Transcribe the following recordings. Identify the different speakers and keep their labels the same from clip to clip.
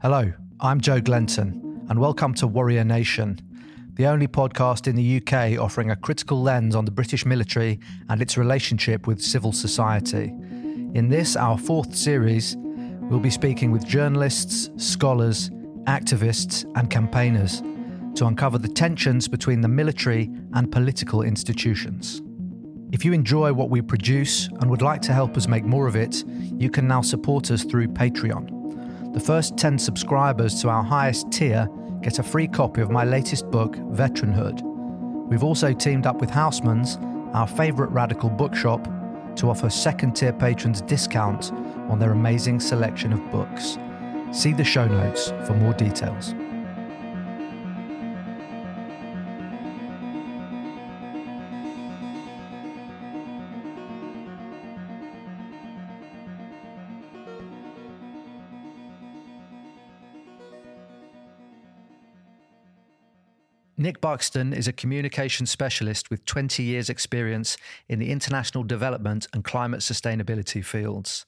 Speaker 1: Hello, I'm Joe Glenton, and welcome to Warrior Nation, the only podcast in the UK offering a critical lens on the British military and its relationship with civil society. In this, our fourth series, we'll be speaking with journalists, scholars, activists, and campaigners to uncover the tensions between the military and political institutions. If you enjoy what we produce and would like to help us make more of it, you can now support us through Patreon. The first 10 subscribers to our highest tier get a free copy of my latest book, Veteranhood. We've also teamed up with Housmans, our favourite radical bookshop, to offer second tier patrons discount on their amazing selection of books. See the show notes for more details. Nick Buxton is a communication specialist with 20 years' experience in the international development and climate sustainability fields.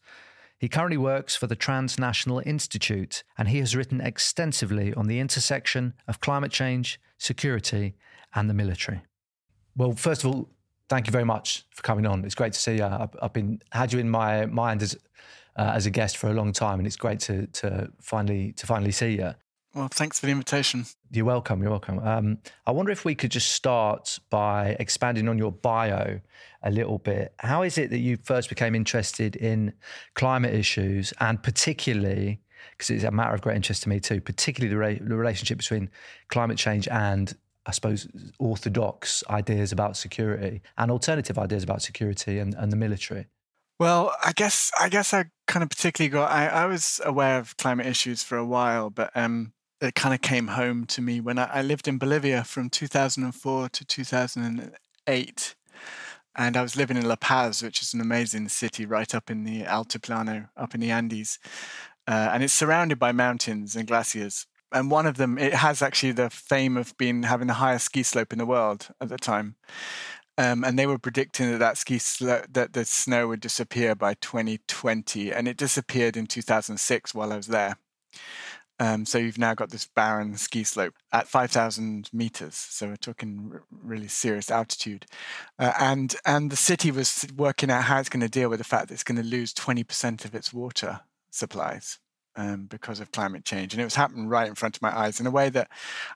Speaker 1: He currently works for the Transnational Institute and he has written extensively on the intersection of climate change, security, and the military. Well, first of all, thank you very much for coming on. It's great to see you. I've, I've been had you in my mind as uh, as a guest for a long time, and it's great to to finally to finally see you.
Speaker 2: Well, thanks for the invitation.
Speaker 1: You're welcome. You're welcome. Um, I wonder if we could just start by expanding on your bio a little bit. How is it that you first became interested in climate issues, and particularly because it's a matter of great interest to me too, particularly the, re- the relationship between climate change and I suppose, orthodox ideas about security and alternative ideas about security and, and the military?
Speaker 2: Well, I guess I guess I kind of particularly got I, I was aware of climate issues for a while, but um, it kind of came home to me when I, I lived in Bolivia from 2004 to 2008. And I was living in La Paz, which is an amazing city right up in the Altiplano, up in the Andes. Uh, and it's surrounded by mountains and glaciers. And one of them, it has actually the fame of being having the highest ski slope in the world at the time. Um, and they were predicting that that ski that the snow would disappear by 2020, and it disappeared in 2006 while I was there. Um, so you've now got this barren ski slope at 5,000 meters. So we're talking r- really serious altitude, uh, and and the city was working out how it's going to deal with the fact that it's going to lose 20% of its water supplies um, because of climate change, and it was happening right in front of my eyes in a way that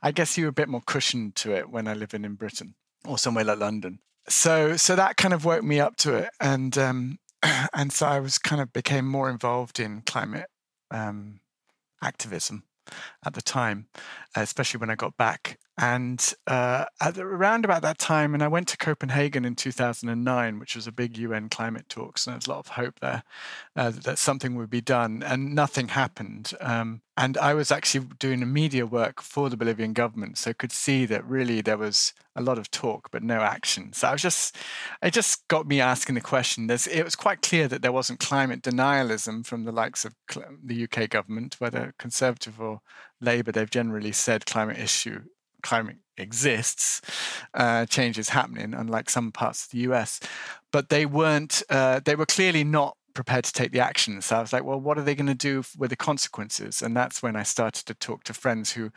Speaker 2: I guess you were a bit more cushioned to it when I live in in Britain or somewhere like London. So so that kind of woke me up to it, and um, and so I was kind of became more involved in climate. Um, activism at the time, especially when I got back. And uh, at the, around about that time, and I went to Copenhagen in 2009, which was a big UN climate talks, and there was a lot of hope there uh, that something would be done, and nothing happened. Um, and I was actually doing a media work for the Bolivian government, so could see that really there was a lot of talk but no action. So I was just, it just got me asking the question. There's, it was quite clear that there wasn't climate denialism from the likes of the UK government, whether Conservative or Labour. They've generally said climate issue, climate exists, uh, change is happening, unlike some parts of the US. But they weren't. Uh, they were clearly not prepared to take the action. So I was like, well, what are they going to do with the consequences? And that's when I started to talk to friends who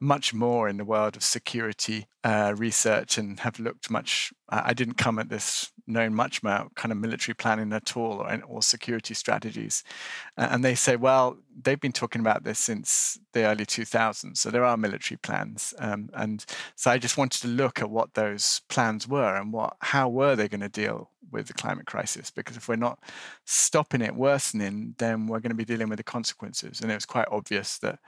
Speaker 2: much more in the world of security uh, research and have looked much. I didn't come at this knowing much about kind of military planning at all or, or security strategies. and they say, well, they've been talking about this since the early 2000s. So there are military plans. Um, and so I just wanted to look at what those plans were and what how were they going to deal with the climate crisis? Because if we're not stopping it worsening, then we're going to be dealing with the consequences. And it was quite obvious that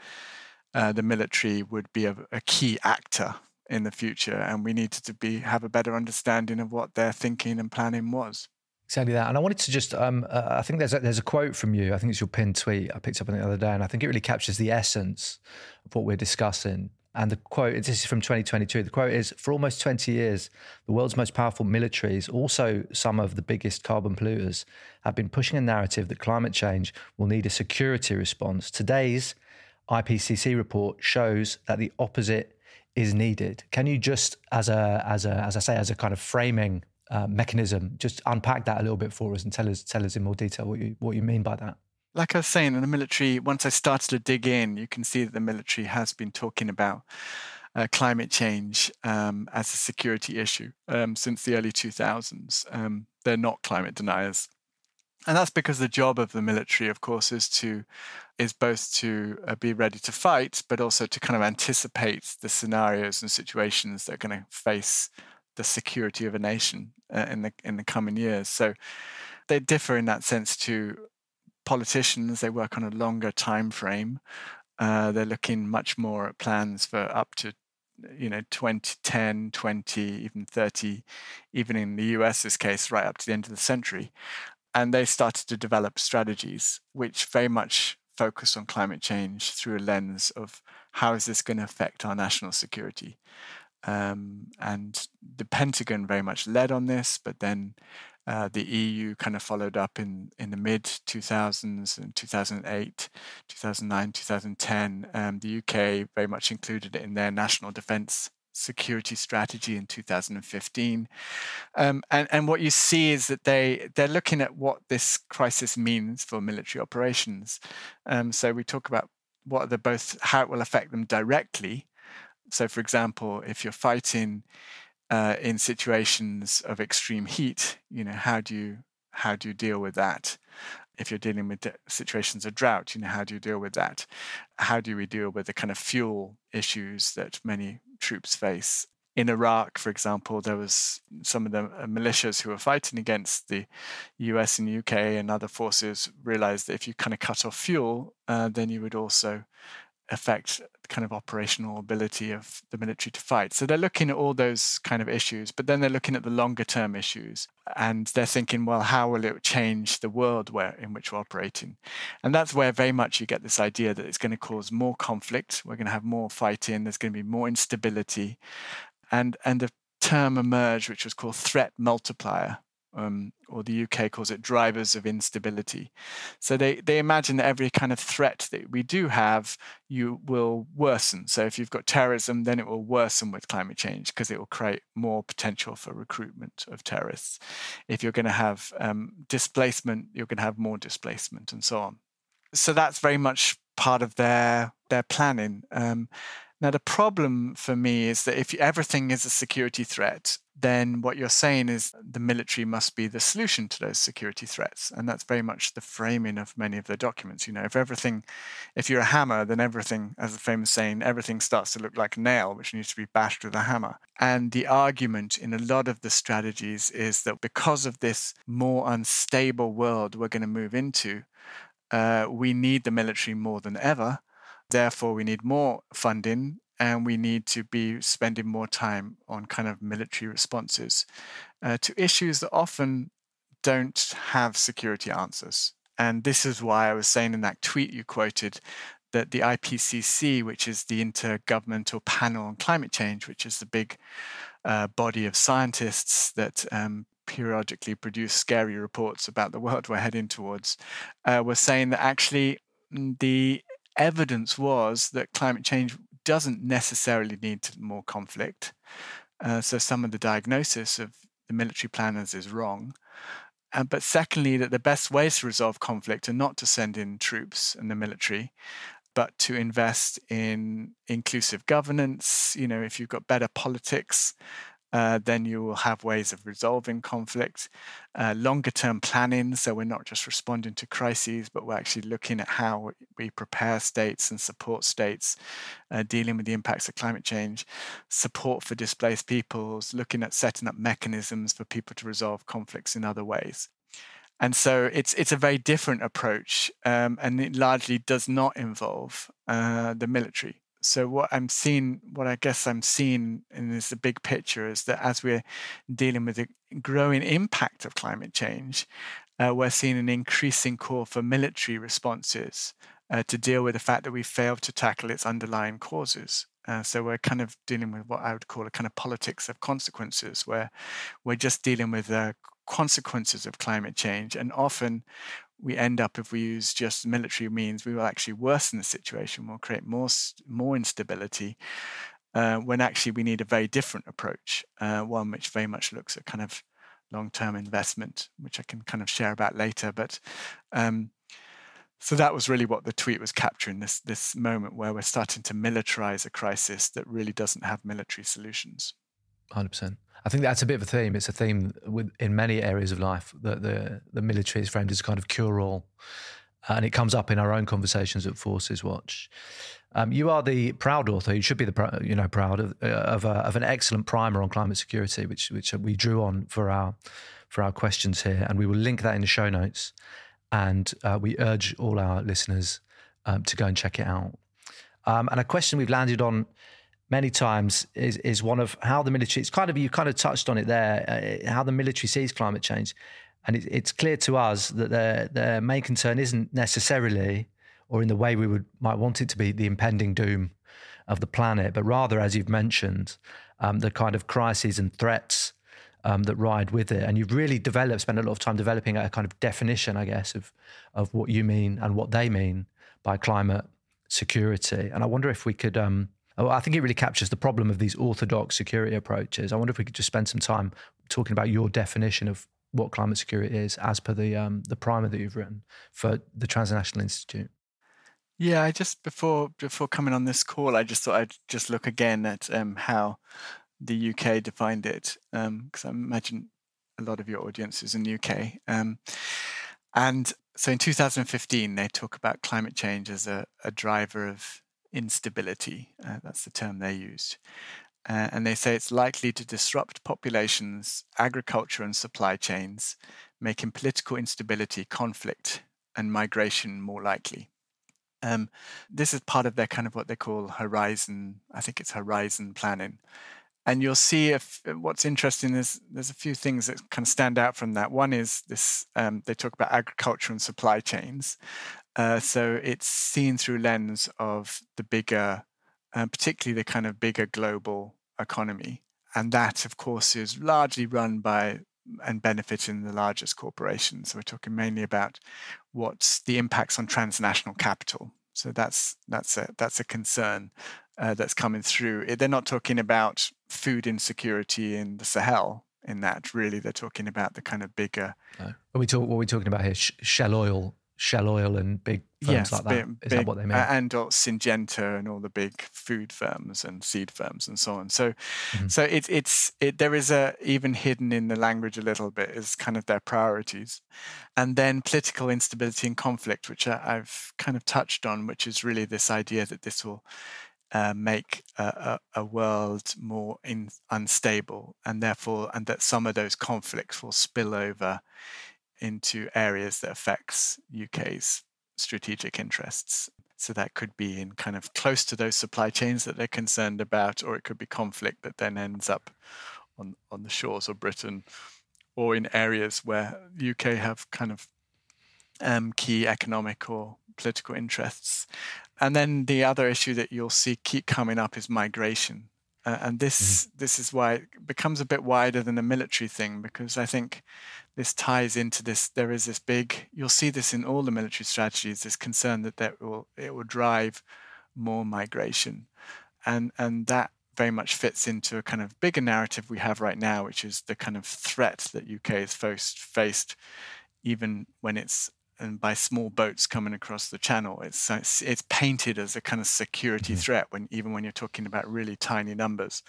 Speaker 2: uh, the military would be a, a key actor in the future, and we needed to be have a better understanding of what their thinking and planning was.
Speaker 1: Exactly that. And I wanted to just, um, uh, I think there's a, there's a quote from you. I think it's your pinned tweet. I picked up on the other day, and I think it really captures the essence of what we're discussing. And the quote, this is from 2022. The quote is For almost 20 years, the world's most powerful militaries, also some of the biggest carbon polluters, have been pushing a narrative that climate change will need a security response. Today's IPCC report shows that the opposite is needed. Can you just, as a, as a, as I say, as a kind of framing uh, mechanism, just unpack that a little bit for us and tell us, tell us in more detail what you, what you mean by that?
Speaker 2: like I was saying, in the military, once I started to dig in, you can see that the military has been talking about uh, climate change um, as a security issue um, since the early 2000s. Um, they're not climate deniers. And that's because the job of the military, of course, is to is both to uh, be ready to fight, but also to kind of anticipate the scenarios and situations that are going to face the security of a nation uh, in the in the coming years. So they differ in that sense to politicians. They work on a longer time frame. Uh, they're looking much more at plans for up to you know 2010 20 even 30 even in the us's case right up to the end of the century and they started to develop strategies which very much focus on climate change through a lens of how is this going to affect our national security um, and the Pentagon very much led on this, but then uh, the EU kind of followed up in, in the mid 2000s and 2008, 2009, 2010. Um, the UK very much included it in their national defence security strategy in 2015. Um, and, and what you see is that they, they're looking at what this crisis means for military operations. Um, so we talk about what the both how it will affect them directly so, for example, if you're fighting uh, in situations of extreme heat, you know how do you how do you deal with that? If you're dealing with situations of drought, you know how do you deal with that? How do we deal with the kind of fuel issues that many troops face? In Iraq, for example, there was some of the uh, militias who were fighting against the US and UK and other forces realized that if you kind of cut off fuel, uh, then you would also affect kind of operational ability of the military to fight. So they're looking at all those kind of issues, but then they're looking at the longer term issues and they're thinking, well, how will it change the world where in which we're operating? And that's where very much you get this idea that it's going to cause more conflict. We're going to have more fighting. There's going to be more instability, and and a term emerged which was called threat multiplier, um, or the UK calls it drivers of instability. So they, they imagine that every kind of threat that we do have, you will worsen. So if you've got terrorism, then it will worsen with climate change because it will create more potential for recruitment of terrorists. If you're going to have um, displacement, you're going to have more displacement and so on. So that's very much part of their their planning. Um, now, the problem for me is that if everything is a security threat, then what you're saying is the military must be the solution to those security threats. And that's very much the framing of many of the documents. You know, if everything, if you're a hammer, then everything, as the famous saying, everything starts to look like a nail, which needs to be bashed with a hammer. And the argument in a lot of the strategies is that because of this more unstable world we're going to move into, uh, we need the military more than ever. Therefore, we need more funding and we need to be spending more time on kind of military responses uh, to issues that often don't have security answers. And this is why I was saying in that tweet you quoted that the IPCC, which is the Intergovernmental Panel on Climate Change, which is the big uh, body of scientists that um, periodically produce scary reports about the world we're heading towards, uh, was saying that actually mm, the evidence was that climate change doesn't necessarily need to more conflict. Uh, so some of the diagnosis of the military planners is wrong. Uh, but secondly, that the best ways to resolve conflict are not to send in troops and the military, but to invest in inclusive governance. You know, if you've got better politics, uh, then you will have ways of resolving conflict. Uh, longer term planning, so we're not just responding to crises, but we're actually looking at how we prepare states and support states uh, dealing with the impacts of climate change. Support for displaced peoples, looking at setting up mechanisms for people to resolve conflicts in other ways. And so it's it's a very different approach, um, and it largely does not involve uh, the military so what I'm seeing, what I guess I'm seeing in this the big picture is that as we're dealing with the growing impact of climate change, uh, we're seeing an increasing call for military responses uh, to deal with the fact that we failed to tackle its underlying causes. Uh, so we're kind of dealing with what I would call a kind of politics of consequences, where we're just dealing with the consequences of climate change, and often we end up if we use just military means, we will actually worsen the situation. We'll create more more instability. Uh, when actually we need a very different approach, uh, one which very much looks at kind of long-term investment, which I can kind of share about later. But um, So that was really what the tweet was capturing this this moment where we're starting to militarize a crisis that really doesn't have military solutions.
Speaker 1: Hundred percent. I think that's a bit of a theme. It's a theme with, in many areas of life that the the military is framed as a kind of cure all, and it comes up in our own conversations at Forces Watch. Um, you are the proud author. You should be the you know proud of uh, of, a, of, an excellent primer on climate security, which which we drew on for our for our questions here, and we will link that in the show notes. And uh, we urge all our listeners um, to go and check it out. Um, and a question we've landed on many times is is one of how the military. It's kind of you kind of touched on it there, uh, how the military sees climate change, and it, it's clear to us that their their main concern isn't necessarily, or in the way we would might want it to be, the impending doom of the planet, but rather, as you've mentioned, um, the kind of crises and threats um, that ride with it. And you've really developed, spent a lot of time developing a kind of definition, I guess, of of what you mean and what they mean by climate security. And I wonder if we could. Um, I think it really captures the problem of these orthodox security approaches. I wonder if we could just spend some time talking about your definition of what climate security is, as per the um, the primer that you've written for the Transnational Institute.
Speaker 2: Yeah, I just before before coming on this call, I just thought I'd just look again at um, how the UK defined it, because um, I imagine a lot of your audience is in the UK. Um, and so in 2015, they talk about climate change as a, a driver of instability. Uh, that's the term they used. Uh, and they say it's likely to disrupt populations, agriculture, and supply chains, making political instability, conflict, and migration more likely. Um, this is part of their kind of what they call horizon, I think it's horizon planning. And you'll see if what's interesting is there's a few things that kind of stand out from that. One is this um, they talk about agriculture and supply chains. Uh, so it's seen through lens of the bigger, uh, particularly the kind of bigger global economy. And that, of course, is largely run by and benefiting the largest corporations. So we're talking mainly about what's the impacts on transnational capital. So that's that's a that's a concern uh, that's coming through. They're not talking about food insecurity in the Sahel. In that, really, they're talking about the kind of bigger.
Speaker 1: Are we talk, what are we talking about here? Shell oil Shell Oil and big firms yes, like that. Big, Is big, that what they mean?
Speaker 2: And or Syngenta and all the big food firms and seed firms and so on. So, mm-hmm. so it, it's it, there is a even hidden in the language a little bit is kind of their priorities, and then political instability and conflict, which I, have kind of touched on, which is really this idea that this will. Uh, make a, a, a, world more in, unstable, and therefore, and that some of those conflicts will spill over into areas that affects UK's strategic interests. So that could be in kind of close to those supply chains that they're concerned about, or it could be conflict that then ends up on, on the shores of Britain or in areas where UK have kind of um, key economic or political interests. And then the other issue that you'll see keep coming up is migration. Uh, and this mm. this is why it becomes a bit wider than a military thing because I think this ties into this. There is this big. You'll see this in all the military strategies. This concern that that will it will drive more migration, and and that very much fits into a kind of bigger narrative we have right now, which is the kind of threat that UK has faced, faced even when it's and by small boats coming across the channel. It's it's painted as a kind of security mm-hmm. threat when even when you're talking about really tiny numbers,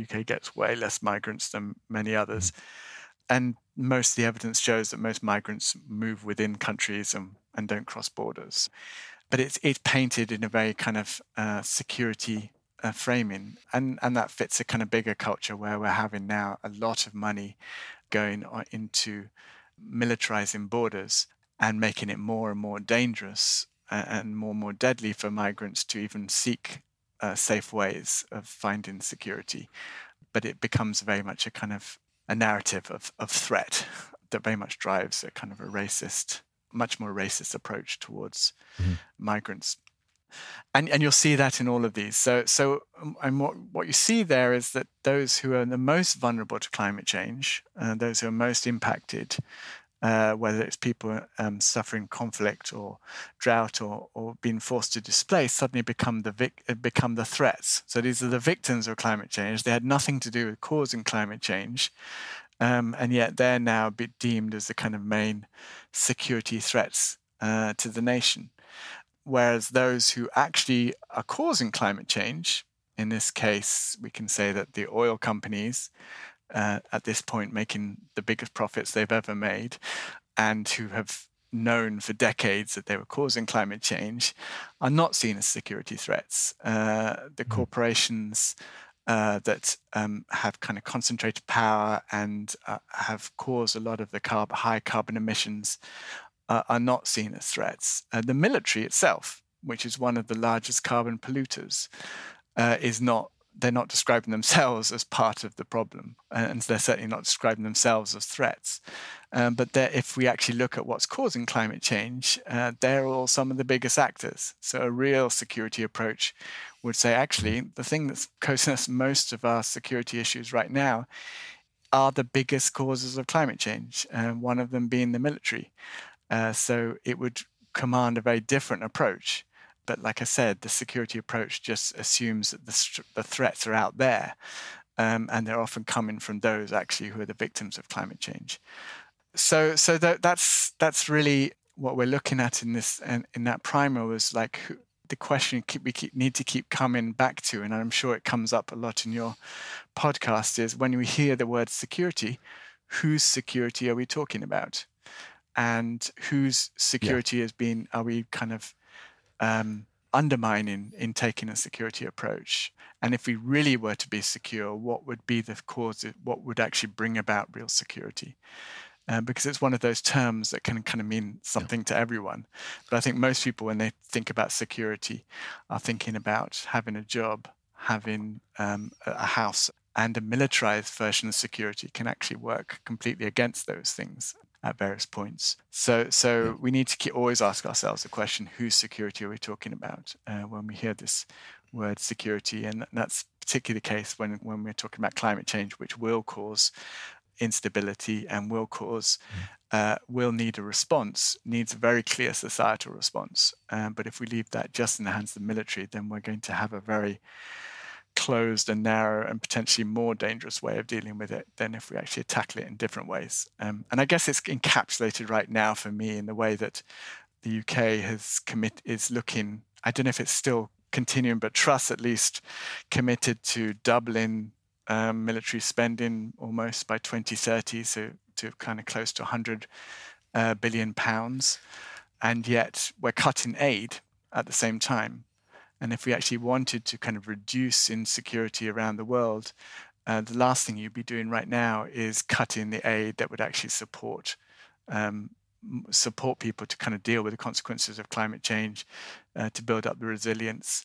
Speaker 2: UK gets way less migrants than many others, mm-hmm. and most of the evidence shows that most migrants move within countries and, and don't cross borders. But it's it's painted in a very kind of uh, security uh, framing, and and that fits a kind of bigger culture where we're having now a lot of money going into militarizing borders and making it more and more dangerous and more and more deadly for migrants to even seek uh, safe ways of finding security. But it becomes very much a kind of a narrative of, of threat that very much drives a kind of a racist, much more racist approach towards mm-hmm. migrants. And, and you'll see that in all of these. So, so um, and what, what you see there is that those who are the most vulnerable to climate change, uh, those who are most impacted, uh, whether it's people um, suffering conflict or drought or, or being forced to displace, suddenly become the vic- uh, become the threats. So these are the victims of climate change. They had nothing to do with causing climate change, um, and yet they're now deemed as the kind of main security threats uh, to the nation. Whereas those who actually are causing climate change, in this case, we can say that the oil companies, uh, at this point, making the biggest profits they've ever made, and who have known for decades that they were causing climate change, are not seen as security threats. Uh, the mm. corporations uh, that um, have kind of concentrated power and uh, have caused a lot of the carb- high carbon emissions uh, are not seen as threats. Uh, the military itself, which is one of the largest carbon polluters, uh, is not. They're not describing themselves as part of the problem, and they're certainly not describing themselves as threats. Um, but if we actually look at what's causing climate change, uh, they're all some of the biggest actors. So a real security approach would say, actually, the thing that's causing us most of our security issues right now are the biggest causes of climate change, uh, one of them being the military. Uh, so it would command a very different approach. But like I said, the security approach just assumes that the, the threats are out there, um, and they're often coming from those actually who are the victims of climate change. So, so that, that's that's really what we're looking at in this and in that primer was like the question we keep, need to keep coming back to, and I'm sure it comes up a lot in your podcast, is when we hear the word security, whose security are we talking about? And whose security yeah. has been, are we kind of um, undermining in taking a security approach? And if we really were to be secure, what would be the cause, what would actually bring about real security? uh, because it's one of those terms that can kind of mean something yeah. to everyone. But I think most people, when they think about security, are thinking about having a job, having um, a house, and a militarized version of security can actually work completely against those things at various points. So, so yeah. we need to keep, always ask ourselves the question: Whose security are we talking about uh, when we hear this word security? And that's particularly the case when when we're talking about climate change, which will cause instability and will cause mm. uh, will need a response needs a very clear societal response um, but if we leave that just in the hands of the military then we're going to have a very closed and narrow and potentially more dangerous way of dealing with it than if we actually tackle it in different ways um, and i guess it's encapsulated right now for me in the way that the uk has commit is looking i don't know if it's still continuing but Truss at least committed to doubling um, military spending almost by 2030, so to kind of close to 100 uh, billion pounds, and yet we're cutting aid at the same time. And if we actually wanted to kind of reduce insecurity around the world, uh, the last thing you'd be doing right now is cutting the aid that would actually support um, support people to kind of deal with the consequences of climate change, uh, to build up the resilience.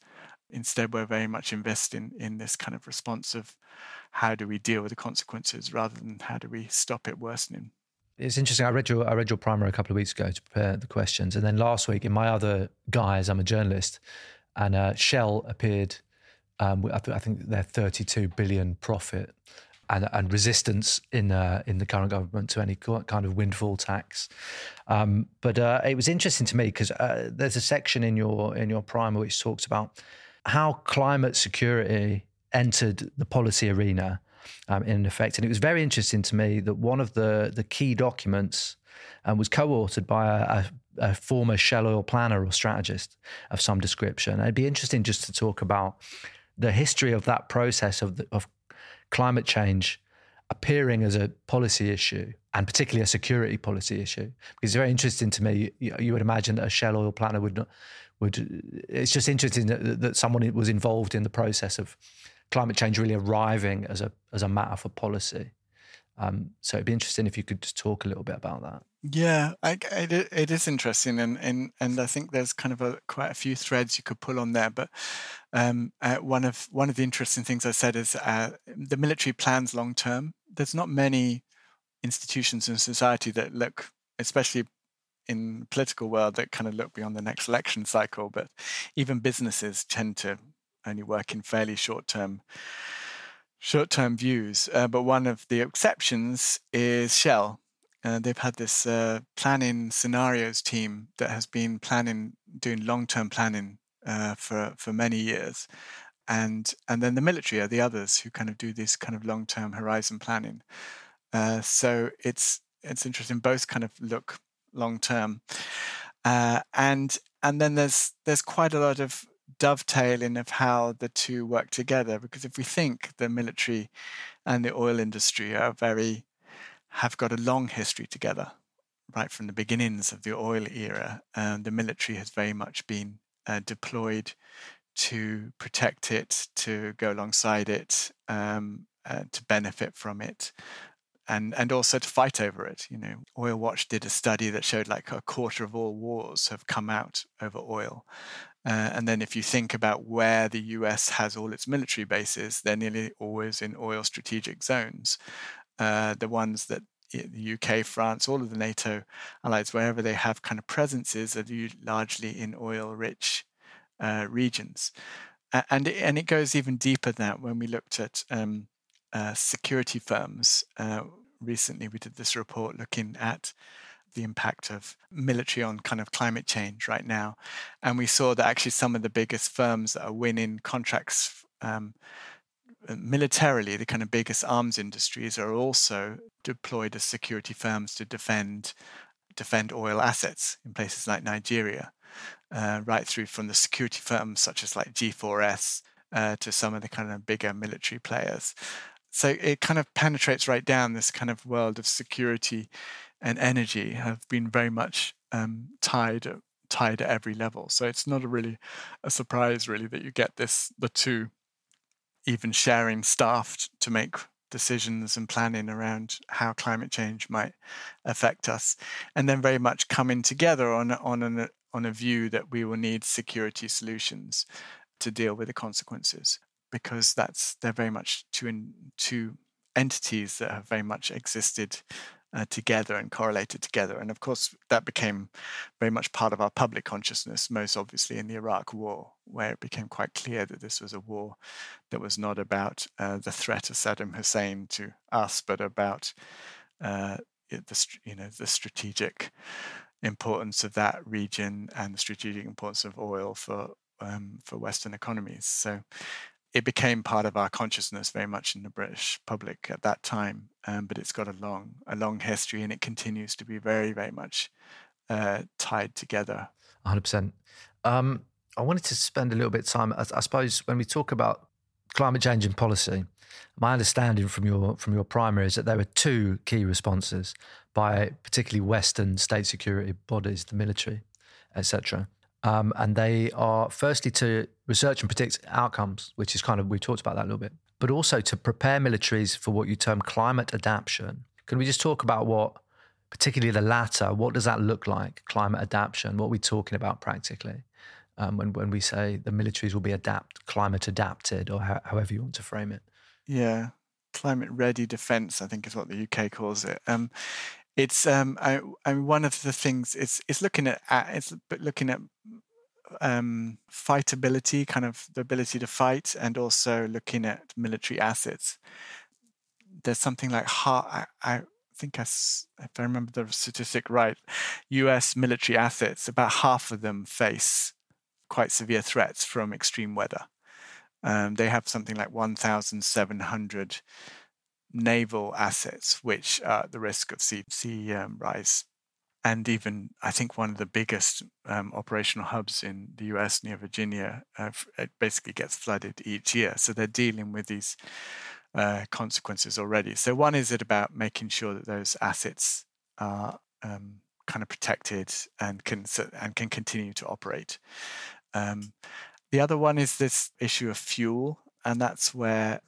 Speaker 2: Instead, we're very much investing in this kind of response of how do we deal with the consequences rather than how do we stop it worsening.
Speaker 1: It's interesting. I read your I read your primer a couple of weeks ago to prepare the questions, and then last week in my other guise, I'm a journalist, and uh, Shell appeared. Um, I, th- I, think they're 32 billion profit, and, and resistance in uh, in the current government to any kind of windfall tax. Um, but uh, it was interesting to me because uh, there's a section in your in your primer which talks about how climate security entered the policy arena um, in effect. And it was very interesting to me that one of the, the key documents um, was co authored by a, a, a, former Shell oil planner or strategist of some description. It'd be interesting just to talk about the history of that process of, the, of climate change appearing as a policy issue and particularly a security policy issue. Because it's very interesting to me. You, you would imagine that a Shell oil planner would not, would. It's just interesting that, that someone was involved in the process of climate change really arriving as a as a matter for policy. Um, so it'd be interesting if you could just talk a little bit about that.
Speaker 2: Yeah, I, it, it is interesting, and, and and I think there's kind of a quite a few threads you could pull on there. But um, uh, one of one of the interesting things I said is uh, the military plans long term. There's not many institutions in society that look, especially in the political world, that kind of look beyond the next election cycle. But even businesses tend to only work in fairly short term short term views. Uh, but one of the exceptions is Shell. Uh, they've had this uh, planning scenarios team that has been planning, doing long term planning uh, for for many years, and and then the military are the others who kind of do this kind of long term horizon planning. Uh, so it's it's interesting. Both kind of look long term. Uh, and and then there's there's quite a lot of dovetailing of how the two work together because if we think the military and the oil industry are very have got a long history together right from the beginnings of the oil era um, the military has very much been uh, deployed to protect it to go alongside it um, uh, to benefit from it and and also to fight over it. You know, Oil Watch did a study that showed like a quarter of all wars have come out over oil. Uh, and then if you think about where the US has all its military bases, they're nearly always in oil strategic zones. Uh, the ones that the UK, France, all of the NATO allies, wherever they have kind of presences, are largely in oil-rich uh, regions. and it, and it goes even deeper than that when we looked at um, uh, security firms. Uh, recently, we did this report looking at the impact of military on kind of climate change right now. And we saw that actually some of the biggest firms that are winning contracts um, militarily, the kind of biggest arms industries, are also deployed as security firms to defend defend oil assets in places like Nigeria, uh, right through from the security firms such as like G4S uh, to some of the kind of bigger military players. So it kind of penetrates right down this kind of world of security and energy have been very much um, tied tied at every level. So it's not a really a surprise really that you get this the two even sharing staff to make decisions and planning around how climate change might affect us, and then very much coming together on on an on a view that we will need security solutions to deal with the consequences because that's they're very much two in, two entities that have very much existed uh, together and correlated together. And of course, that became very much part of our public consciousness, most obviously in the Iraq War, where it became quite clear that this was a war that was not about uh, the threat of Saddam Hussein to us, but about uh, the you know the strategic importance of that region and the strategic importance of oil for um, for Western economies. So it became part of our consciousness very much in the British public at that time. Um, but it's got a long, a long history, and it continues to be very, very much uh, tied together.
Speaker 1: 100%. Um, I wanted to spend a little bit of time. I, I, suppose when we talk about climate change and policy, my understanding from your from your primer is that there were two key responses by particularly Western state security bodies, the military, etc. Um, and they are firstly to research and predict outcomes, which is kind of, we talked about that a little bit, but also to prepare militaries for what you term climate adaptation. Can we just talk about what, particularly the latter, what does that look like, climate adaptation? What are we talking about practically um, when, when we say the militaries will be adapt, climate adapted, or ho- however you want to frame it?
Speaker 2: Yeah, climate ready defense, I think is what the UK calls it. Um, it's um, I, I one of the things it's it's looking at, it's looking at um, fightability, kind of the ability to fight, and also looking at military assets. There's something like I, I think I, if I remember the statistic right, U.S. military assets, about half of them face quite severe threats from extreme weather. Um, they have something like 1,700 naval assets, which are at the risk of sea, sea um, rise. And even, I think, one of the biggest um, operational hubs in the US near Virginia, uh, it basically gets flooded each year. So they're dealing with these uh, consequences already. So, one is it about making sure that those assets are um, kind of protected and can and can continue to operate. Um, the other one is this issue of fuel, and that's where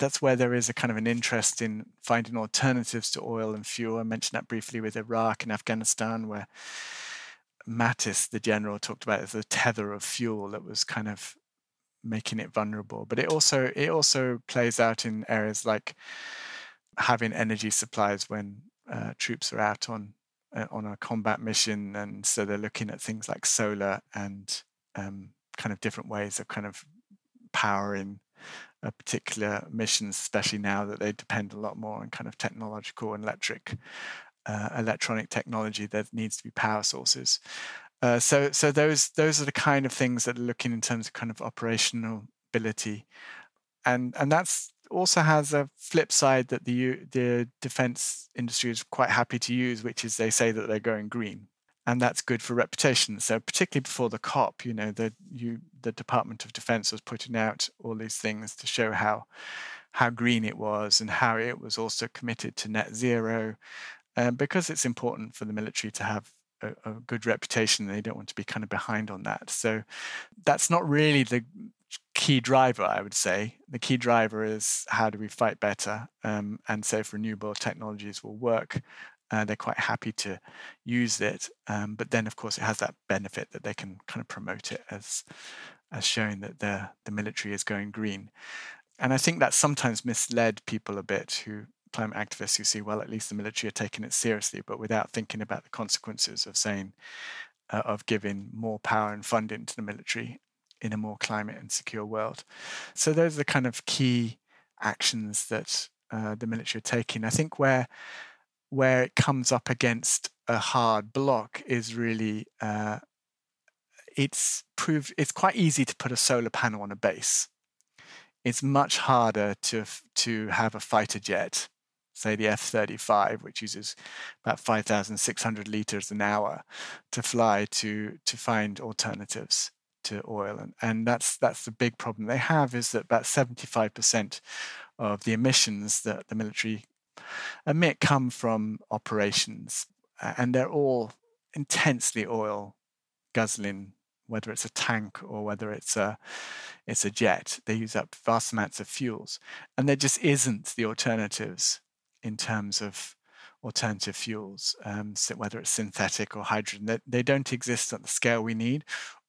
Speaker 2: that's where there is a kind of an interest in finding alternatives to oil and fuel. I mentioned that briefly with Iraq and Afghanistan, where Mattis, the general, talked about as a tether of fuel that was kind of making it vulnerable. But it also it also plays out in areas like having energy supplies when uh, troops are out on uh, on a combat mission, and so they're looking at things like solar and um, kind of different ways of kind of powering a particular missions, especially now that they depend a lot more on kind of technological and electric, uh, electronic technology. There needs to be power sources. Uh, so, so those those are the kind of things that are looking in terms of kind of operational ability, and and that's also has a flip side that the the defense industry is quite happy to use, which is they say that they're going green. And that's good for reputation. So particularly before the COP, you know, the you the Department of Defense was putting out all these things to show how how green it was and how it was also committed to net zero, um, because it's important for the military to have a, a good reputation. They don't want to be kind of behind on that. So that's not really the key driver, I would say. The key driver is how do we fight better um, and so if renewable technologies will work. Uh, they're quite happy to use it, um, but then of course it has that benefit that they can kind of promote it as as showing that the the military is going green. And I think that sometimes misled people a bit who climate activists who see, well, at least the military are taking it seriously, but without thinking about the consequences of saying, uh, of giving more power and funding to the military in a more climate and secure world. So those are the kind of key actions that uh, the military are taking. I think where where it comes up against a hard block is really uh, it's proved it's quite easy to put a solar panel on a base. It's much harder to to have a fighter jet, say the F-35, which uses about 5,600 liters an hour to fly to to find alternatives to oil, and, and that's that's the big problem they have is that about 75% of the emissions that the military emit come from operations, and they're all intensely oil guzzling whether it's a tank or whether it's a it's a jet. They use up vast amounts of fuels, and there just isn't the alternatives in terms of alternative fuels, um, so whether it's synthetic or hydrogen. They, they don't exist at the scale we need,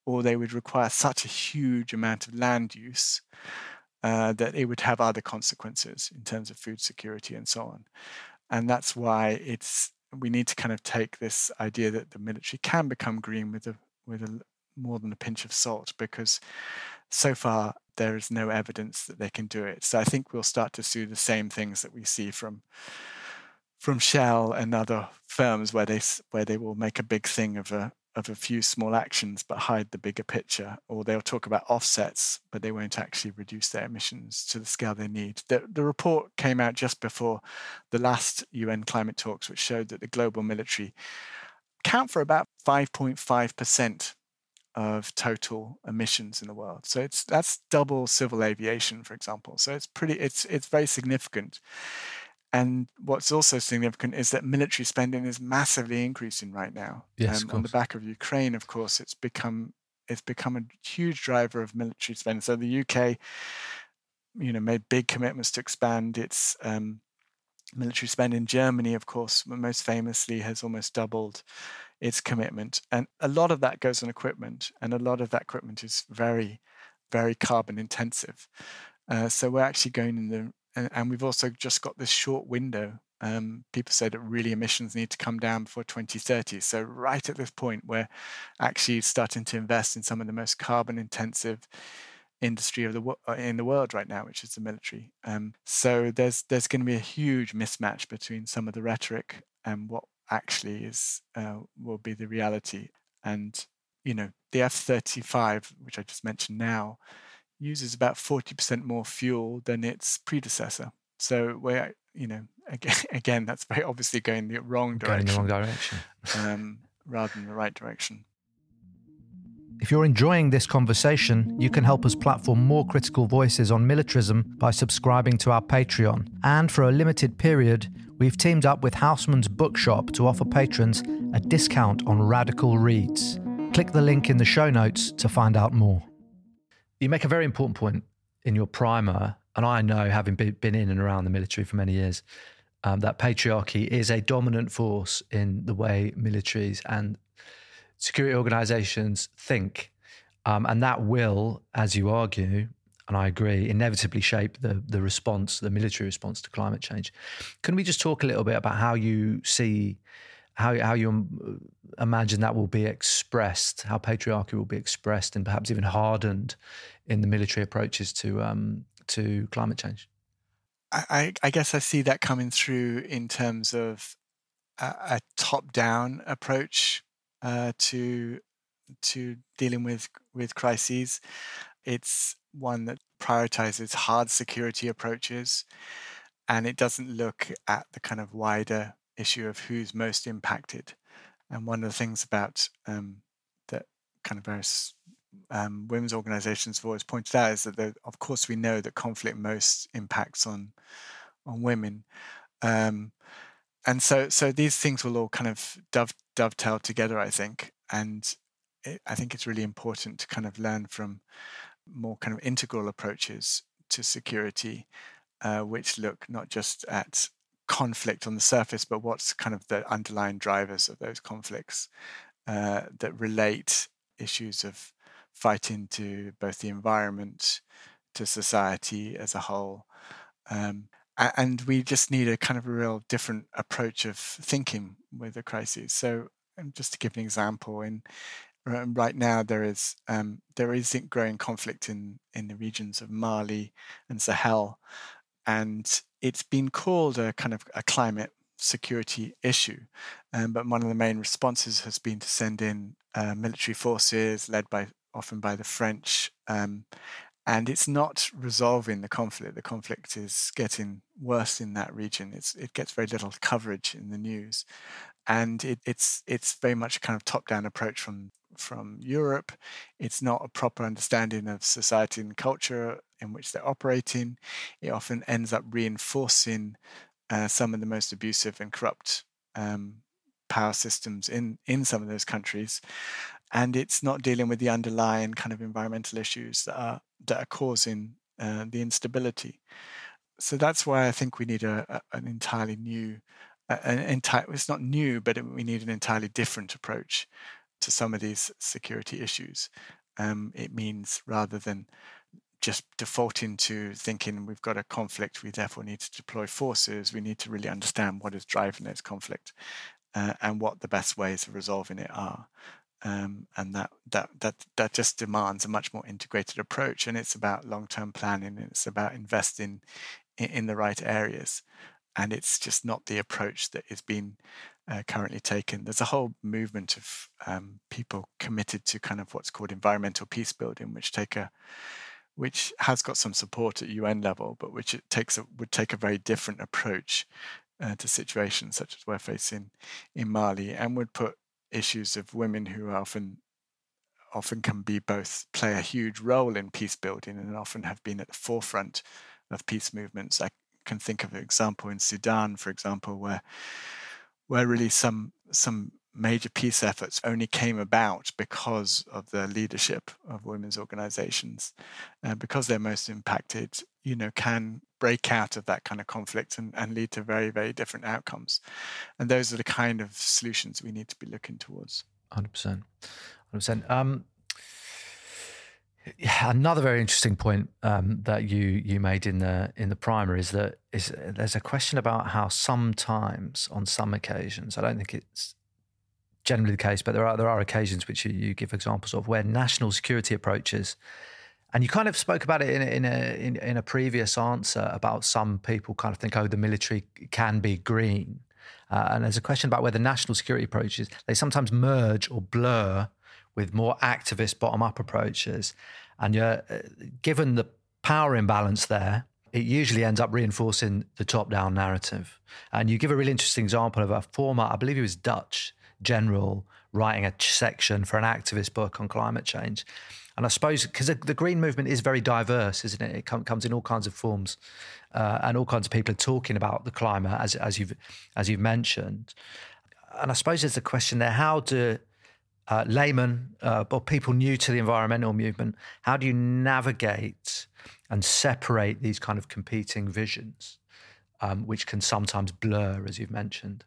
Speaker 2: or they would require such a huge amount of land use uh, that it would have other consequences in terms of food security and so on. And that's why it's we need to kind of take this idea that the military can become green with a with a more than a pinch of salt because so far there is no evidence that they can do it. So I think we'll start to see the same things that we see from from Shell and other firms where they where they will make a big thing of a of a few small actions but hide the bigger picture or they'll talk about offsets but they won't actually reduce their emissions to the scale they need the, the report came out just before the last un climate talks which showed that the global military count for about 5.5% of total emissions in the world. So it's that's double civil aviation, for example. So it's pretty it's it's very significant. And what's also significant is that military spending is massively increasing right now.
Speaker 1: Yes,
Speaker 2: um, on the back of Ukraine, of course, it's become it's become a huge driver of military spending. So the UK, you know, made big commitments to expand its um, military spend in Germany, of course, most famously has almost doubled its commitment. And a lot of that goes on equipment, and a lot of that equipment is very, very carbon intensive. Uh, so we're actually going in the, and, and we've also just got this short window. Um, people say that really emissions need to come down before 2030. So right at this point, we're actually starting to invest in some of the most carbon intensive industry of the uh, in the world right now, which is the military. Um, so there's there's going to be a huge mismatch between some of the rhetoric and what actually is uh, will be the reality. And you know, the F-35, which I just mentioned now, uses about 40% more fuel than its predecessor. So we're, you know, again, again that's very obviously going the wrong direction.
Speaker 1: Going the wrong direction.
Speaker 2: um, rather than the right direction.
Speaker 1: If you're enjoying this conversation, you can help us platform more critical voices on militarism by subscribing to our Patreon. And for a limited period, we've teamed up with Housmans Bookshop to offer patrons a discount on radical reads. Click the link in the show notes to find out more. You make a very important point in your primer, and I know, having been in and around the military for many years, um, that patriarchy is a dominant force in the way militaries and security organizations think. Um, and that will, as you argue, and I agree, inevitably shape the the response, the military response to climate change. Can we just talk a little bit about how you see, how how you um, imagine that will be expressed, how patriarchy will be expressed, and perhaps even hardened in the military approaches to um, to climate change?
Speaker 2: I, I guess I see that coming through in terms of a, a top down approach uh, to to dealing with with crises. It's one that prioritizes hard security approaches, and it doesn't look at the kind of wider issue of who's most impacted. And one of the things about um, that kind of various um, women's organizations have always pointed out is that, the, of course, we know that conflict most impacts on on women. Um, and so, so these things will all kind of dove, dovetail together, I think. And it, I think it's really important to kind of learn from more kind of integral approaches to security, uh, which look not just at conflict on the surface, but what's kind of the underlying drivers of those conflicts uh, that relate issues of fighting to both the environment, to society as a whole. Um, and we just need a kind of a real different approach of thinking with the crises. So, um, just to give an example, in right now there is um, there is growing conflict in in the regions of Mali and Sahel, and it's been called a kind of a climate security issue. Um, but one of the main responses has been to send in uh, military forces led by often by the French. Um, and it's not resolving the conflict. The conflict is getting worse in that region. It's, it gets very little coverage in the news, and it, it's it's very much a kind of top-down approach from from Europe. It's not a proper understanding of society and culture in which they're operating. It often ends up reinforcing uh, some of the most abusive and corrupt um, power systems in in some of those countries, and it's not dealing with the underlying kind of environmental issues that are that are causing uh, the instability. So that's why I think we need a, a an entirely new, an entire. It's not new, but we need an entirely different approach to some of these security issues. Um, it means rather than just defaulting to thinking we've got a conflict, we therefore need to deploy forces. We need to really understand what is driving this conflict uh, and what the best ways of resolving it are. Um, and that that that that just demands a much more integrated approach. And it's about long-term planning. And it's about investing in, in, the right areas. And it's just not the approach that is being uh, currently taken. There's a whole movement of um, people committed to kind of what's called environmental peace building, which take a which has got some support at UN level, but which it takes a, would take a very different approach uh, to situations such as we're facing in Mali, and would put issues of women who often often can be both play a huge role in peace building and often have been at the forefront of peace movements. I can think of an example in Sudan, for example, where where really some some major peace efforts only came about because of the leadership of women's organizations, and because they're most impacted, you know, can break out of that kind of conflict and, and lead to very, very different outcomes. And those are the kind of solutions we need to be looking towards.
Speaker 1: 100%. 100%. Um, another very interesting point um, that you you made in the in the primer is that is there's a question about how sometimes on some occasions I don't think it's generally the case, but there are there are occasions which you, you give examples of where national security approaches, and you kind of spoke about it in a, in a in, in a previous answer about some people kind of think oh the military can be green, uh, and there's a question about whether national security approaches they sometimes merge or blur with more activist bottom up approaches, and you're uh, given the power imbalance there it usually ends up reinforcing the top down narrative. And you give a really interesting example of a former, I believe he was Dutch, general writing a section for an activist book on climate change. And I suppose because the, green movement is very diverse, isn't it? It com- comes in all kinds of forms, uh, and all kinds of people are talking about the climate, as as you've as you've mentioned. And I suppose there's a question there: How do uh, laymen uh, or people new to the environmental movement, how do you navigate and separate these kind of competing visions, um, which can sometimes blur, as you've mentioned?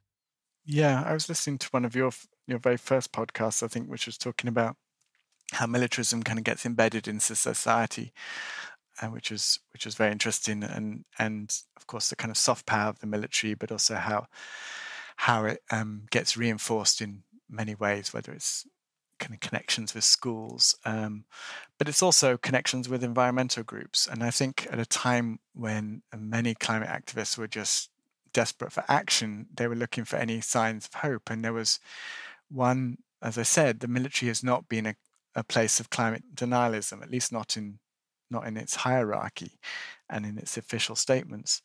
Speaker 2: Yeah, I was listening to one of your your very first podcasts, I think, which was talking about how militarism kind of gets embedded into society, and which was which was very interesting, and and of course the kind of soft power of the military, but also how how it um, gets reinforced in many ways, whether it's kind of connections with schools, um, but it's also connections with environmental groups. And I think at a time when many climate activists were just desperate for action, they were looking for any signs of hope. And there was one, as I said, the military has not been a, a place of climate denialism, at least not in not in its hierarchy and in its official statements.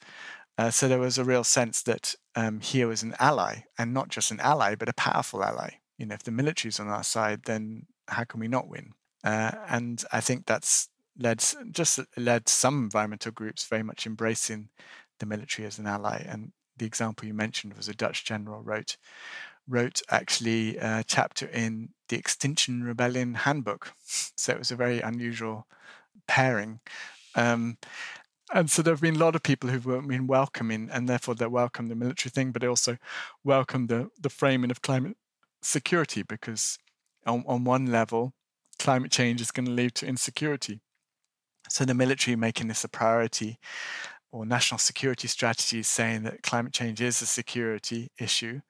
Speaker 2: Uh, so there was a real sense that um, here was an ally, and not just an ally, but a powerful ally. you know, if the military's on our side, then how can we not win? Uh, and I think that's led just led some environmental groups very much embracing the military as an ally. And the example you mentioned was a Dutch general wrote wrote actually a chapter in the Extinction Rebellion handbook. So it was a very unusual pairing. Um, and so there have been a lot of people who've been welcoming, and therefore they welcome the military thing, but they also welcome the the framing of climate security because on, on one level, climate change is going to lead to insecurity. So the military making this a priority or national security strategies saying that climate change is a security issue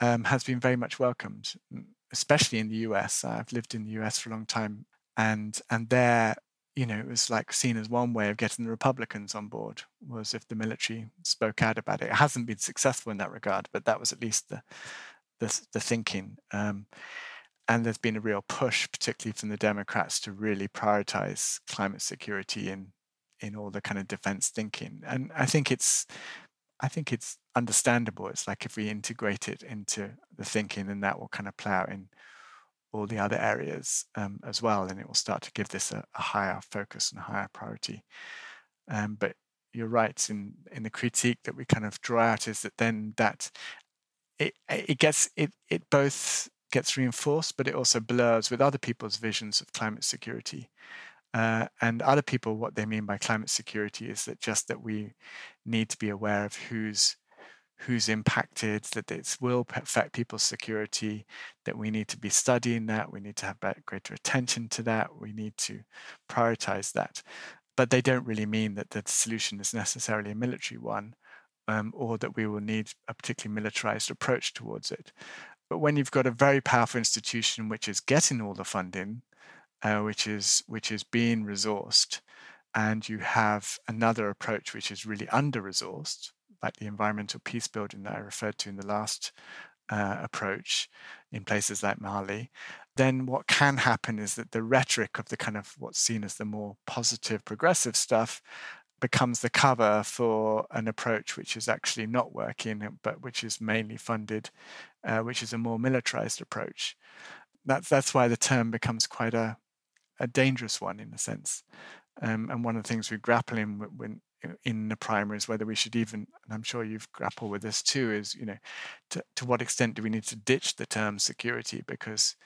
Speaker 2: um, has been very much welcomed, especially in the US. I've lived in the US for a long time, and and there, you know, it was like seen as one way of getting the Republicans on board was if the military spoke out about it. It hasn't been successful in that regard, but that was at least the the, the thinking. Um, and there's been a real push, particularly from the Democrats, to really prioritize climate security in in all the kind of defense thinking. And I think it's I think it's understandable. It's like if we integrate it into the thinking, then that will kind of play out in all the other areas um, as well, and it will start to give this a, a higher focus and a higher priority. Um, but you're right in in the critique that we kind of draw out is that then that it it gets it it both gets reinforced, but it also blurs with other people's visions of climate security. Uh, and other people, what they mean by climate security is that just that we need to be aware of who's who's impacted, that it will affect people's security, that we need to be studying that, we need to have greater attention to that, we need to prioritize that. But they don't really mean that the solution is necessarily a military one, um, or that we will need a particularly militarized approach towards it. But when you've got a very powerful institution which is getting all the funding, uh, which is which is being resourced, and you have another approach which is really under resourced, like the environmental peace building that I referred to in the last uh, approach in places like Mali, then what can happen is that the rhetoric of the kind of what's seen as the more positive, progressive stuff becomes the cover for an approach which is actually not working, but which is mainly funded, uh, which is a more militarized approach. That's that's why the term becomes quite a a dangerous one in a sense. Um, and one of the things we grapple in when in the primary is whether we should even, and I'm sure you've grappled with this too, is you know, to, to what extent do we need to ditch the term security because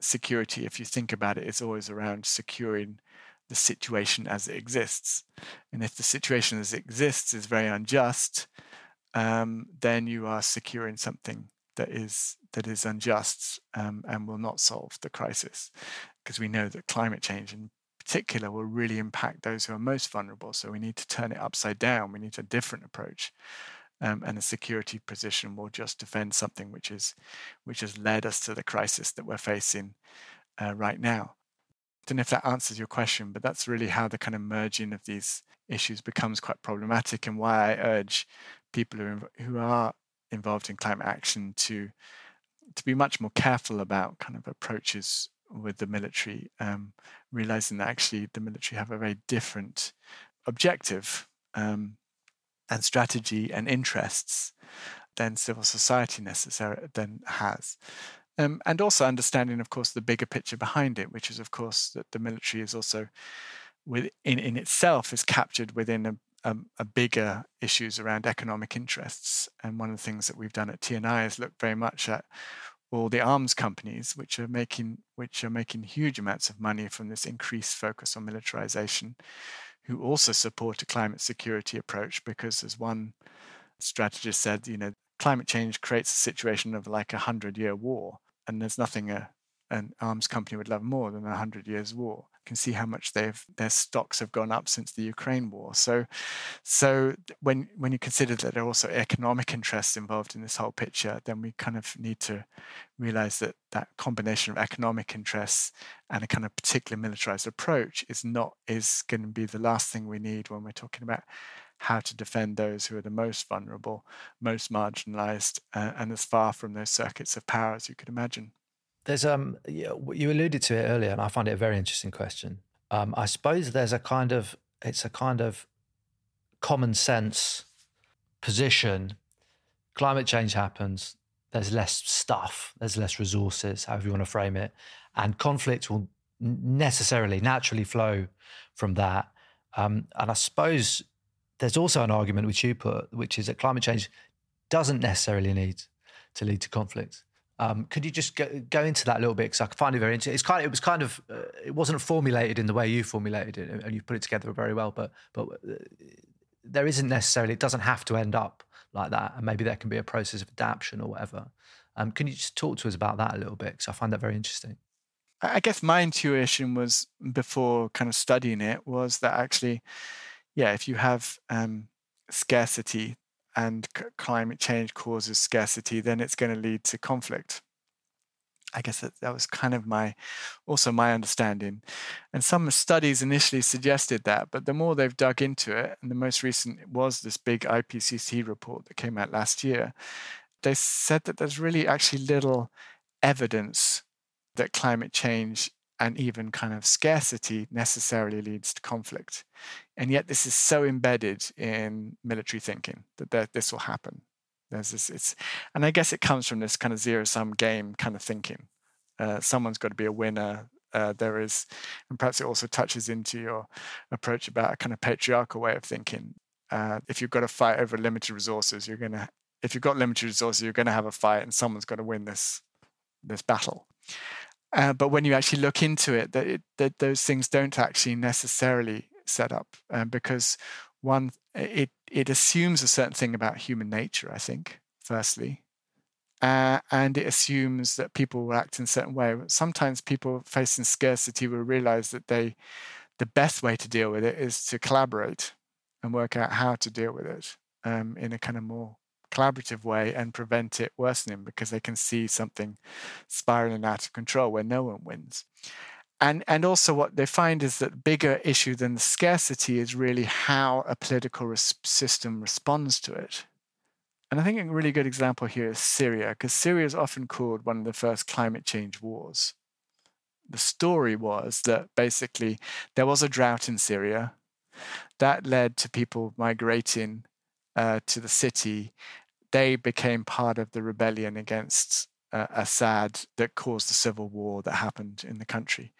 Speaker 2: security, if you think about it, is always around securing the situation as it exists. And if the situation as it exists is very unjust, um, then you are securing something that is that is unjust um, and will not solve the crisis because we know that climate change in particular will really impact those who are most vulnerable. So we need to turn it upside down. We need a different approach. Um, and a security position will just defend something which is which has led us to the crisis that we're facing uh, right now. I don't know if that answers your question, but that's really how the kind of merging of these issues becomes quite problematic, and why I urge people who who are involved in climate action to to be much more careful about kind of approaches with the military, um, realizing that actually the military have a very different objective um, and strategy and interests than civil society necessarily then has. Um, and also understanding, of course, the bigger picture behind it, which is, of course, that the military is also within in itself is captured within a, a, a, bigger issues around economic interests. And one of the things that we've done at TNI is look very much at all the arms companies which are making which are making huge amounts of money from this increased focus on militarization who also support a climate security approach because as one strategist said you know climate change creates a situation of like a hundred year war and there's nothing a, an arms company would love more than a hundred years war You can see how much they've their stocks have gone up since the Ukraine war. So, so when when you consider that there are also economic interests involved in this whole picture, then we kind of need to realize that that combination of economic interests and a kind of particular militarized approach is not is going to be the last thing we need when we're talking about how to defend those who are the most vulnerable, most marginalized, uh, and as far from those circuits of power as you could imagine.
Speaker 1: There's um you alluded to it earlier, and I find it a very interesting question. Um, I suppose there's a kind of it's a kind of common sense position. Climate change happens. there's less stuff, there's less resources, however you want to frame it, and conflict will necessarily naturally flow from that. Um, and I suppose there's also an argument which you put, which is that climate change doesn't necessarily need to lead to conflict. Um, could you just go, go, into that a little bit? Because I find it very interesting. It's kind of, it was kind of, uh, it wasn't formulated in the way you formulated it, and you put it together very well. But, but uh, there isn't necessarily, it doesn't have to end up like that, and maybe there can be a process of adaptation or whatever. Um, can you just talk to us about that a little bit? Because I find that very interesting.
Speaker 2: I guess my intuition was before kind of studying it was that actually, yeah, if you have um, scarcity and c- climate change causes scarcity, then it's going to lead to conflict. I guess that, that was kind of my also my understanding. And some studies initially suggested that, but the more they've dug into it, and the most recent was this big IPCC report that came out last year, they said that there's really actually little evidence that climate change and even kind of scarcity necessarily leads to conflict. And yet, this is so embedded in military thinking that, that this will happen. There's this, it's, and I guess it comes from this kind of zero sum game kind of thinking. Uh, someone's got to be a winner. Uh, there is, and perhaps it also touches into your approach about a kind of patriarchal way of thinking. Uh, if you've got to fight over limited resources, you're going to, if you've got limited resources, you're going to have a fight, and someone's got to win this this battle. Uh, but when you actually look into it, that, it, that those things don't actually necessarily set up um, because one, it it assumes a certain thing about human nature. I think, firstly, uh, and it assumes that people will act in a certain way. Sometimes people facing scarcity will realize that they, the best way to deal with it is to collaborate and work out how to deal with it um, in a kind of more collaborative way and prevent it worsening because they can see something spiraling out of control where no one wins. And, and also, what they find is that bigger issue than the scarcity is really how a political res- system responds to it. And I think a really good example here is Syria, because Syria is often called one of the first climate change wars. The story was that basically there was a drought in Syria that led to people migrating uh, to the city they became part of the rebellion against uh, Assad that caused the civil war that happened in the country.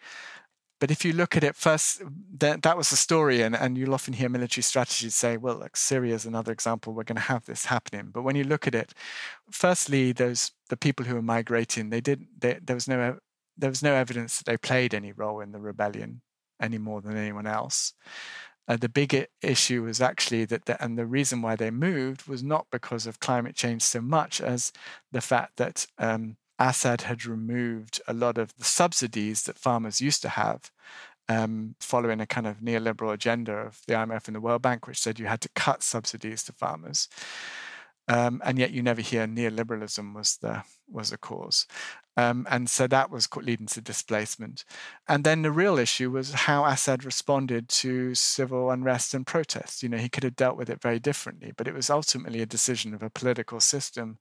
Speaker 2: But if you look at it first, that, that was the story, and, and you'll often hear military strategists say, well, like Syria is another example, we're going to have this happening. But when you look at it, firstly, those the people who were migrating, they did they, there was no there was no evidence that they played any role in the rebellion any more than anyone else. Uh, the bigger issue was actually that, the, and the reason why they moved was not because of climate change so much as the fact that um, Assad had removed a lot of the subsidies that farmers used to have, um, following a kind of neoliberal agenda of the IMF and the World Bank, which said you had to cut subsidies to farmers. Um, and yet you never hear neoliberalism was the was the cause. Um, and so that was leading to displacement. And then the real issue was how Assad responded to civil unrest and protests. You know, he could have dealt with it very differently, but it was ultimately a decision of a political system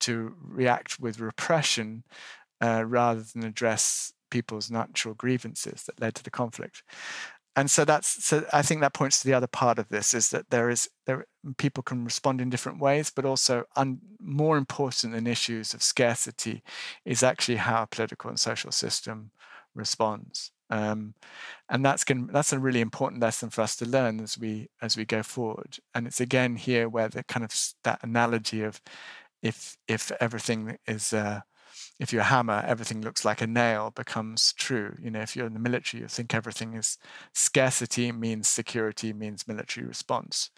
Speaker 2: to react with repression uh, rather than address people's natural grievances that led to the conflict and so that's so i think that points to the other part of this is that there is there people can respond in different ways but also un, more important than issues of scarcity is actually how a political and social system responds. Um, and that's going that's a really important lesson for us to learn as we as we go forward. And it's again here where the kind of that analogy of if if everything is uh, if you're a hammer, everything looks like a nail becomes true. You know, if you're in the military, you think everything is scarcity means security means military response,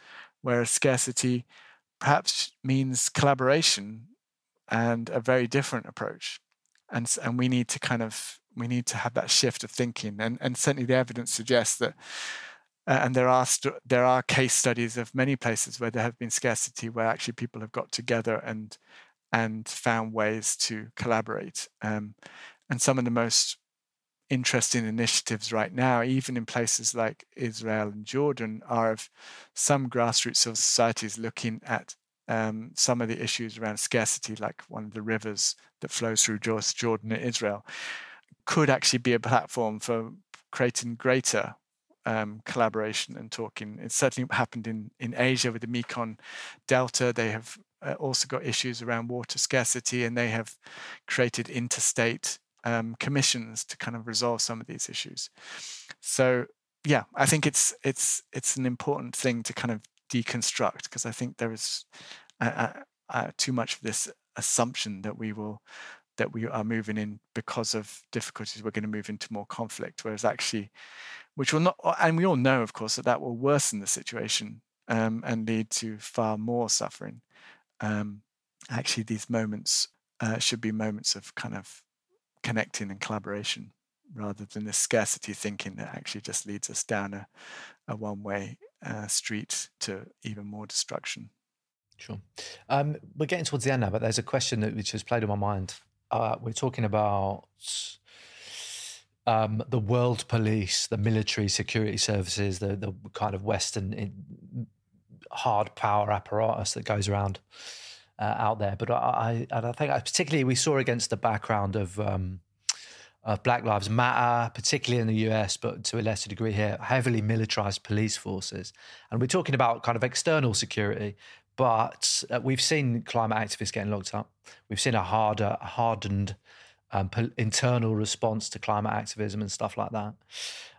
Speaker 2: whereas scarcity perhaps means collaboration and a very different approach. And and we need to kind of we need to have that shift of thinking, and and certainly the evidence suggests that. Uh, and there are st- there are case studies of many places where there have been scarcity, where actually people have got together and and found ways to collaborate. Um, and some of the most interesting initiatives right now, even in places like Israel and Jordan, are of some grassroots civil societies looking at um, some of the issues around scarcity, like one of the rivers that flows through Jordan and Israel, could actually be a platform for creating greater um, collaboration and talking. It certainly happened in, in Asia with the Mekong Delta. They have uh, also got issues around water scarcity, and they have created interstate um, commissions to kind of resolve some of these issues. So yeah, I think it's it's it's an important thing to kind of deconstruct because I think there is uh, uh, too much of this assumption that we will that we are moving in because of difficulties we're going to move into more conflict whereas actually which will not and we all know of course that that will worsen the situation um, and lead to far more suffering um, actually these moments uh, should be moments of kind of connecting and collaboration rather than this scarcity thinking that actually just leads us down a, a one way uh, street to even more destruction.
Speaker 1: Sure. Um, we're getting towards the end now, but there's a question that which has played on my mind. Uh, we're talking about um, the world police, the military security services, the, the kind of Western hard power apparatus that goes around uh, out there. But I, I, I think particularly we saw against the background of um, of Black Lives Matter, particularly in the US, but to a lesser degree here, heavily militarized police forces. And we're talking about kind of external security, but uh, we've seen climate activists getting locked up. We've seen a harder, hardened um, internal response to climate activism and stuff like that.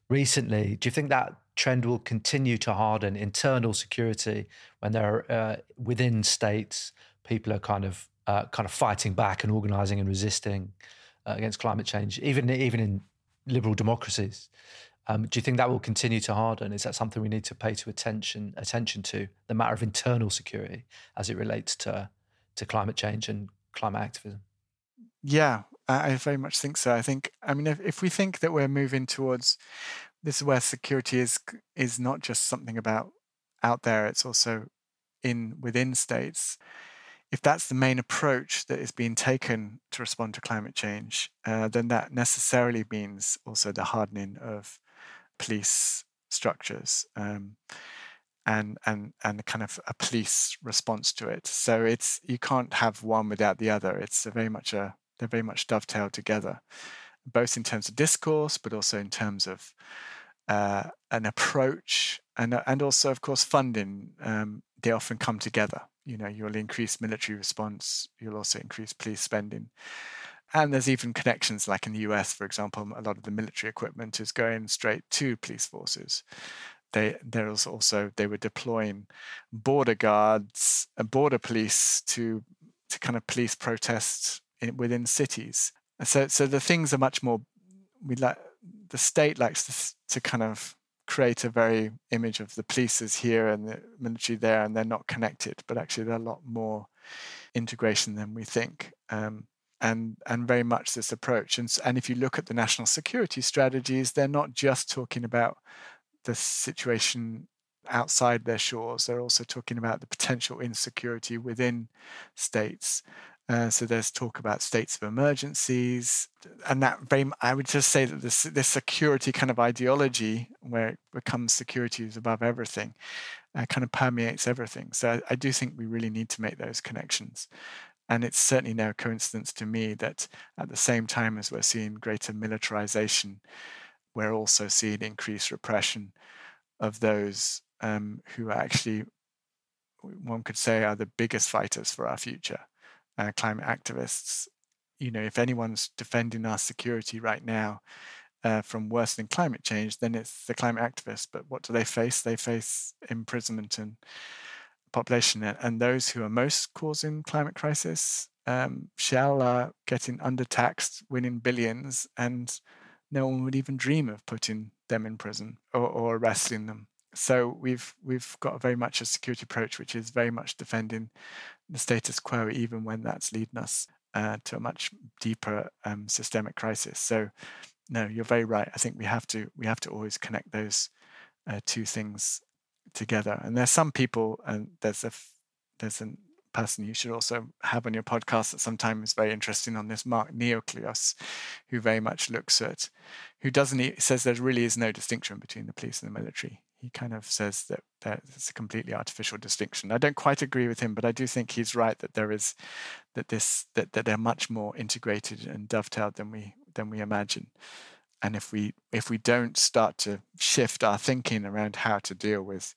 Speaker 1: Recently, do you think that trend will continue to harden internal security when there are uh, within states people are kind of uh, kind of fighting back and organizing and resisting uh, against climate change, even even in liberal democracies. Um, do you think that will continue to harden? Is that something we need to pay to attention attention to the matter of internal security as it relates to to climate change and climate activism?
Speaker 2: Yeah, I very much think so. I think I mean if, if we think that we're moving towards this is where security is is not just something about out there; it's also in within states if that's the main approach that is being taken to respond to climate change, uh, then that necessarily means also the hardening of police structures um, and and and kind of a police response to it. So it's you can't have one without the other. It's very much a they're very much dovetailed together, both in terms of discourse, but also in terms of uh, an approach and and also of course funding. Um, they often come together you know you'll increase military response you'll also increase police spending and there's even connections like in the US for example a lot of the military equipment is going straight to police forces. They there was also they were deploying border guards and border police to to kind of police protests in, within cities. So so the things are much more we like the state likes to, to kind of create a very image of the police is here and the military there and they're not connected but actually there's a lot more integration than we think. Um, and and very much this approach and and if you look at the national security strategies they're not just talking about the situation outside their shores they're also talking about the potential insecurity within states uh, so there's talk about states of emergencies, and that very. I would just say that this this security kind of ideology, where it becomes security is above everything, uh, kind of permeates everything. So I, I do think we really need to make those connections. And it's certainly no coincidence to me that at the same time as we're seeing greater militarization, we're also seeing increased repression of those um, who actually, one could say, are the biggest fighters for our future uh, climate activists. You know, if anyone's defending our security right now uh, from worsening climate change, then it's the climate activists. But what do they face? They face imprisonment and population. And those who are most causing climate crisis, um, Shell are getting undertaxed, winning billions, and no one would even dream of putting them in prison or, or arresting them so we've we've got very much a security approach which is very much defending the status quo even when that's leading us uh, to a much deeper um, systemic crisis so no you're very right i think we have to we have to always connect those uh, two things together and there's some people and there's a there's a person you should also have on your podcast that sometimes is very interesting on this Mark Neocleous who very much looks at who doesn't says there really is no distinction between the police and the military he kind of says that it's a completely artificial distinction. I don't quite agree with him, but I do think he's right that there is that this that, that they're much more integrated and dovetailed than we than we imagine. And if we if we don't start to shift our thinking around how to deal with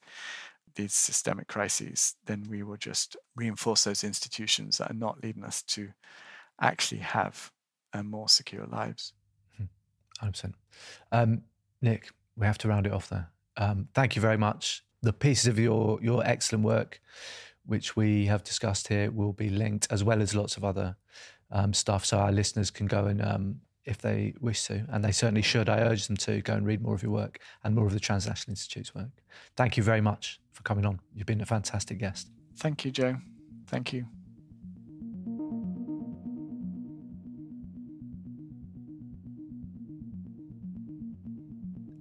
Speaker 2: these systemic crises, then we will just reinforce those institutions that are not leading us to actually have uh, more secure lives.
Speaker 1: 100%. Hmm. Um, Nick, we have to round it off there. Um, thank you very much. The pieces of your your excellent work, which we have discussed here, will be linked as well as lots of other um, stuff, so our listeners can go and um, if they wish to, and they certainly should. I urge them to go and read more of your work and more of the Transnational Institute's work. Thank you very much for coming on. You've been a fantastic guest.
Speaker 2: Thank you, Joe. Thank you.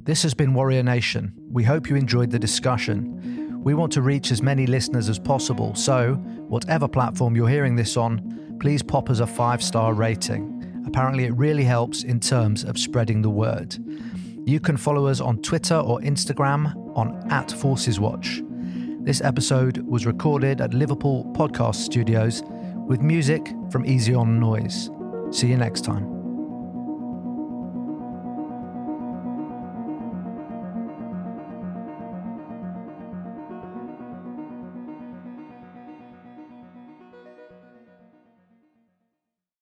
Speaker 1: This has been Warrior Nation. We hope you enjoyed the discussion. We want to reach as many listeners as possible, so, whatever platform you're hearing this on, please pop us a five star rating. Apparently, it really helps in terms of spreading the word. You can follow us on Twitter or Instagram on at Forces Watch. This episode was recorded at Liverpool Podcast Studios with music from Easy On Noise. See you next time.